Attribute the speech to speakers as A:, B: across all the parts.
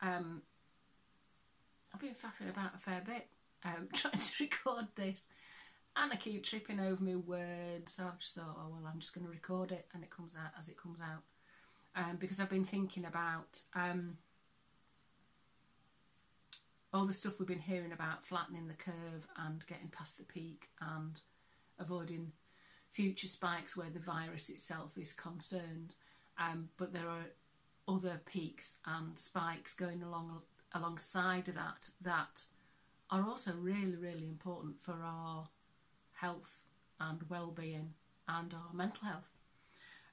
A: um, I've been faffing about a fair bit um, trying to record this, and I keep tripping over my words. So I've just thought, oh well, I'm just going to record it, and it comes out as it comes out. Um, because I've been thinking about um, all the stuff we've been hearing about flattening the curve and getting past the peak and avoiding future spikes where the virus itself is concerned. Um, but there are other peaks and spikes going along alongside that that are also really, really important for our health and well-being and our mental health.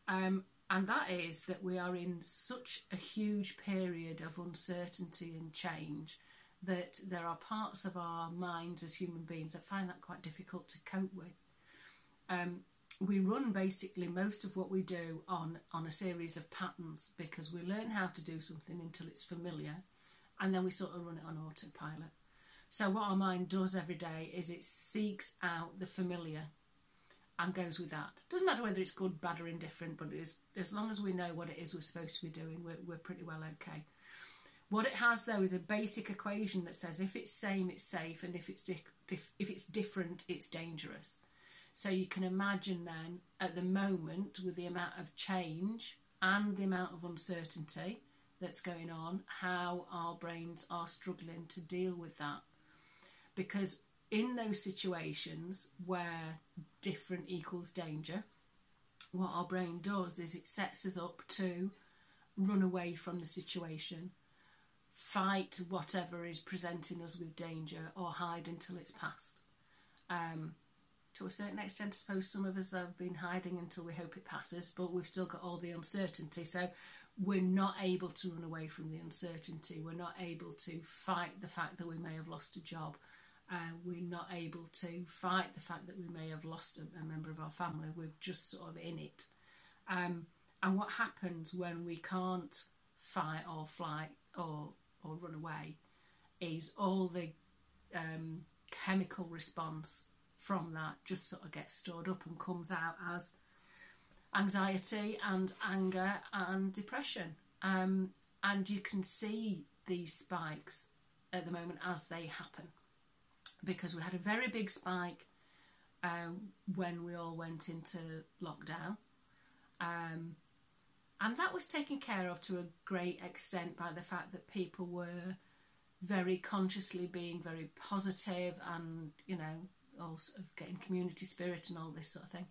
A: Um, and that is that we are in such a huge period of uncertainty and change that there are parts of our minds as human beings that find that quite difficult to cope with. Um, we run basically most of what we do on on a series of patterns because we learn how to do something until it's familiar and then we sort of run it on autopilot. So what our mind does every day is it seeks out the familiar and goes with that. Doesn't matter whether it's good bad or indifferent but as long as we know what it is we're supposed to be doing we're, we're pretty well okay. What it has though is a basic equation that says if it's same it's safe and if it's di- if it's different it's dangerous so you can imagine then at the moment, with the amount of change and the amount of uncertainty that's going on, how our brains are struggling to deal with that. Because in those situations where different equals danger, what our brain does is it sets us up to run away from the situation, fight whatever is presenting us with danger, or hide until it's past. Um, to a certain extent, I suppose some of us have been hiding until we hope it passes, but we've still got all the uncertainty. So we're not able to run away from the uncertainty. We're not able to fight the fact that we may have lost a job. Uh, we're not able to fight the fact that we may have lost a, a member of our family. We're just sort of in it. Um, and what happens when we can't fight or flight or or run away is all the um, chemical response from that just sort of gets stored up and comes out as anxiety and anger and depression. Um, and you can see these spikes at the moment as they happen because we had a very big spike um, when we all went into lockdown. Um, and that was taken care of to a great extent by the fact that people were very consciously being very positive and, you know, all sort of getting community spirit and all this sort of thing.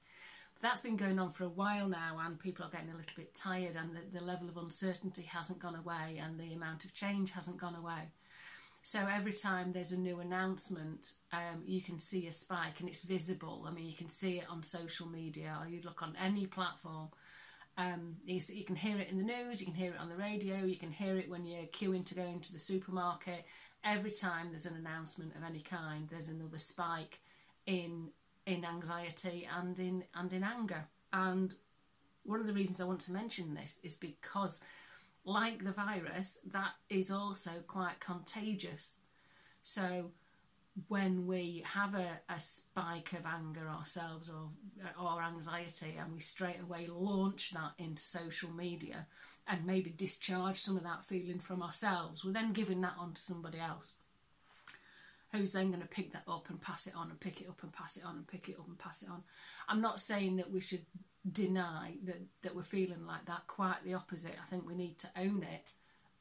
A: But that's been going on for a while now, and people are getting a little bit tired, and the, the level of uncertainty hasn't gone away, and the amount of change hasn't gone away. So every time there's a new announcement, um, you can see a spike, and it's visible. I mean, you can see it on social media, or you look on any platform. Um, you, you, can hear it in the news, you can hear it on the radio, you can hear it when you're queuing to go into the supermarket. Every time there's an announcement of any kind, there's another spike in in anxiety and in and in anger. And one of the reasons I want to mention this is because, like the virus, that is also quite contagious. So when we have a, a spike of anger ourselves or or anxiety and we straight away launch that into social media and maybe discharge some of that feeling from ourselves, we're then giving that on to somebody else who's then going to pick that up and pass it on and pick it up and pass it on and pick it up and pass it on. I'm not saying that we should deny that, that we're feeling like that, quite the opposite. I think we need to own it,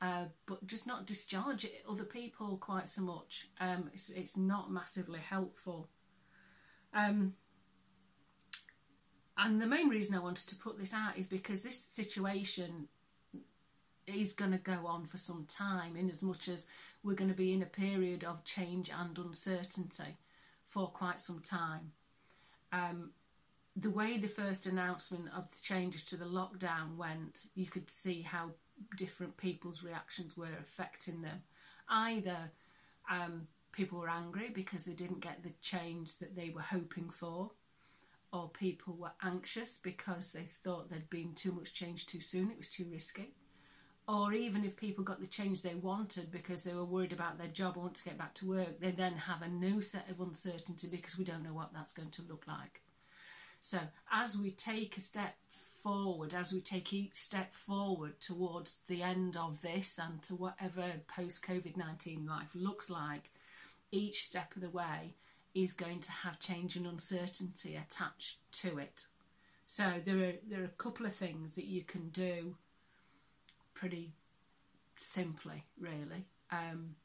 A: uh, but just not discharge it other people quite so much. Um, it's, it's not massively helpful. Um, and the main reason I wanted to put this out is because this situation is going to go on for some time, in as much as we're going to be in a period of change and uncertainty for quite some time. Um, the way the first announcement of the changes to the lockdown went, you could see how different people's reactions were affecting them. Either um, people were angry because they didn't get the change that they were hoping for, or people were anxious because they thought there'd been too much change too soon, it was too risky or even if people got the change they wanted because they were worried about their job or want to get back to work, they then have a new set of uncertainty because we don't know what that's going to look like. So, as we take a step forward, as we take each step forward towards the end of this and to whatever post COVID 19 life looks like, each step of the way is going to have change and uncertainty attached to it. So there are there are a couple of things that you can do pretty simply, really, um,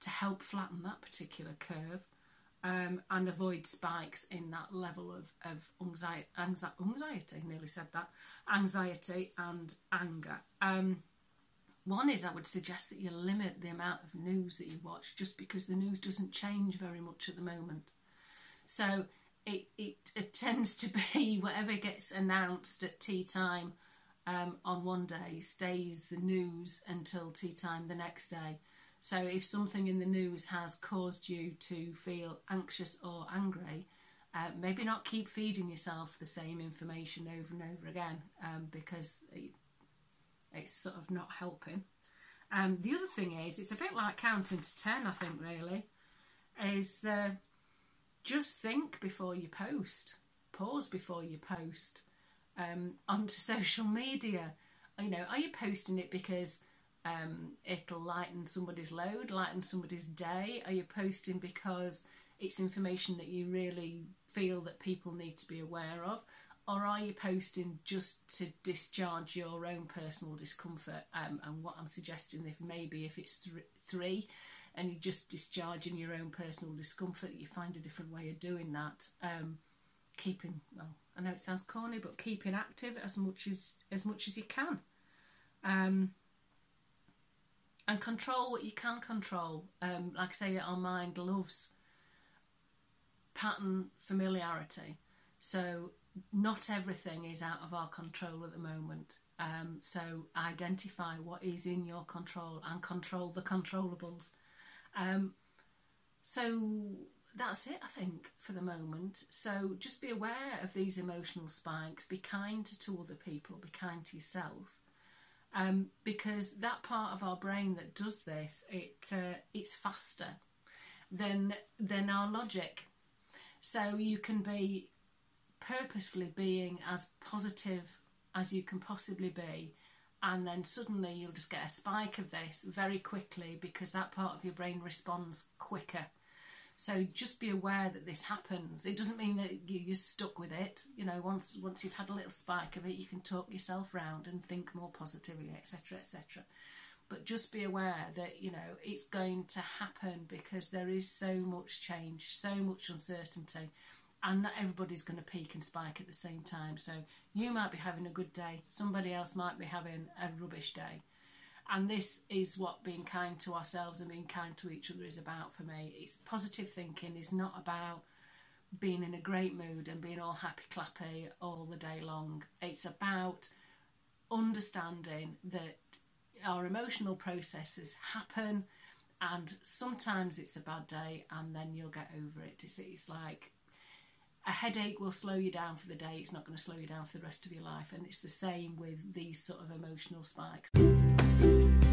A: to help flatten that particular curve um, and avoid spikes in that level of, of anxiety, anxiety, nearly said that, anxiety and anger. Um, one is I would suggest that you limit the amount of news that you watch just because the news doesn't change very much at the moment. So it, it, it tends to be whatever gets announced at tea time um, on one day stays the news until tea time the next day. So if something in the news has caused you to feel anxious or angry, uh, maybe not keep feeding yourself the same information over and over again um, because it, it's sort of not helping. Um, the other thing is, it's a bit like counting to 10, I think, really, is uh, just think before you post, pause before you post um, onto social media. You know, are you posting it because um, it'll lighten somebody's load, lighten somebody's day? Are you posting because it's information that you really feel that people need to be aware of? Or are you posting just to discharge your own personal discomfort? Um, and what I'm suggesting, if maybe if it's th- three and you're just discharging your own personal discomfort, you find a different way of doing that. Um, keeping well, I know it sounds corny, but keeping active as much as as much as you can. Um, and control what you can control. Um, like I say, our mind loves pattern familiarity. So not everything is out of our control at the moment. Um, so identify what is in your control and control the controllables. Um, so that's it, I think, for the moment. So just be aware of these emotional spikes. Be kind to other people. Be kind to yourself um, because that part of our brain that does this, it uh, it's faster than than our logic. So you can be purposefully being as positive as you can possibly be, and then suddenly you'll just get a spike of this very quickly because that part of your brain responds quicker so just be aware that this happens. It doesn't mean that you're stuck with it. You know, once once you've had a little spike of it, you can talk yourself round and think more positively, etc., etc. But just be aware that you know it's going to happen because there is so much change, so much uncertainty, and not everybody's going to peak and spike at the same time. So you might be having a good day, somebody else might be having a rubbish day. And this is what being kind to ourselves and being kind to each other is about for me. It's positive thinking is not about being in a great mood and being all happy clappy all the day long. It's about understanding that our emotional processes happen and sometimes it's a bad day and then you'll get over it. It's, it's like a headache will slow you down for the day, it's not going to slow you down for the rest of your life. And it's the same with these sort of emotional spikes. Bye.